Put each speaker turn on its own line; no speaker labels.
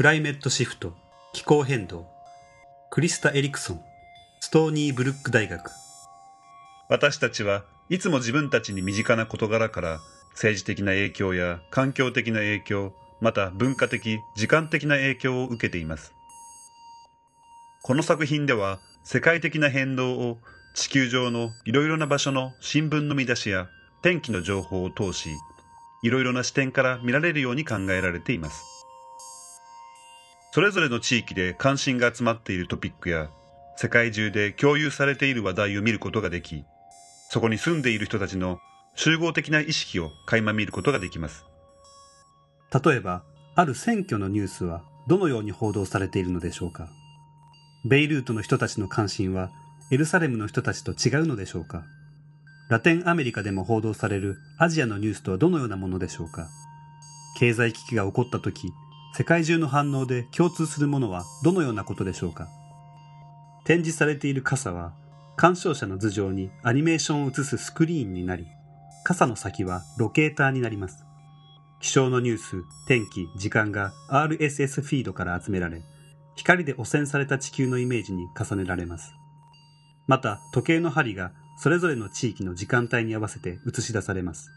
クライメットシフト、気候変動、クリスタ・エリクソン、ストーニー・ブルック大学。
私たちはいつも自分たちに身近な事柄から政治的な影響や環境的な影響、また文化的、時間的な影響を受けています。この作品では世界的な変動を地球上のいろいろな場所の新聞の見出しや天気の情報を通し、いろいろな視点から見られるように考えられています。それぞれの地域で関心が集まっているトピックや世界中で共有されている話題を見ることができ、そこに住んでいる人たちの集合的な意識を垣間見ることができます。
例えば、ある選挙のニュースはどのように報道されているのでしょうか。ベイルートの人たちの関心はエルサレムの人たちと違うのでしょうか。ラテンアメリカでも報道されるアジアのニュースとはどのようなものでしょうか。経済危機が起こった時、世界中の反応で共通するものはどのようなことでしょうか？展示されている傘は鑑賞者の頭上にアニメーションを映すスクリーンになり、傘の先はロケーターになります。気象のニュース、天気、時間が RSS フィードから集められ、光で汚染された地球のイメージに重ねられます。また、時計の針がそれぞれの地域の時間帯に合わせて映し出されます。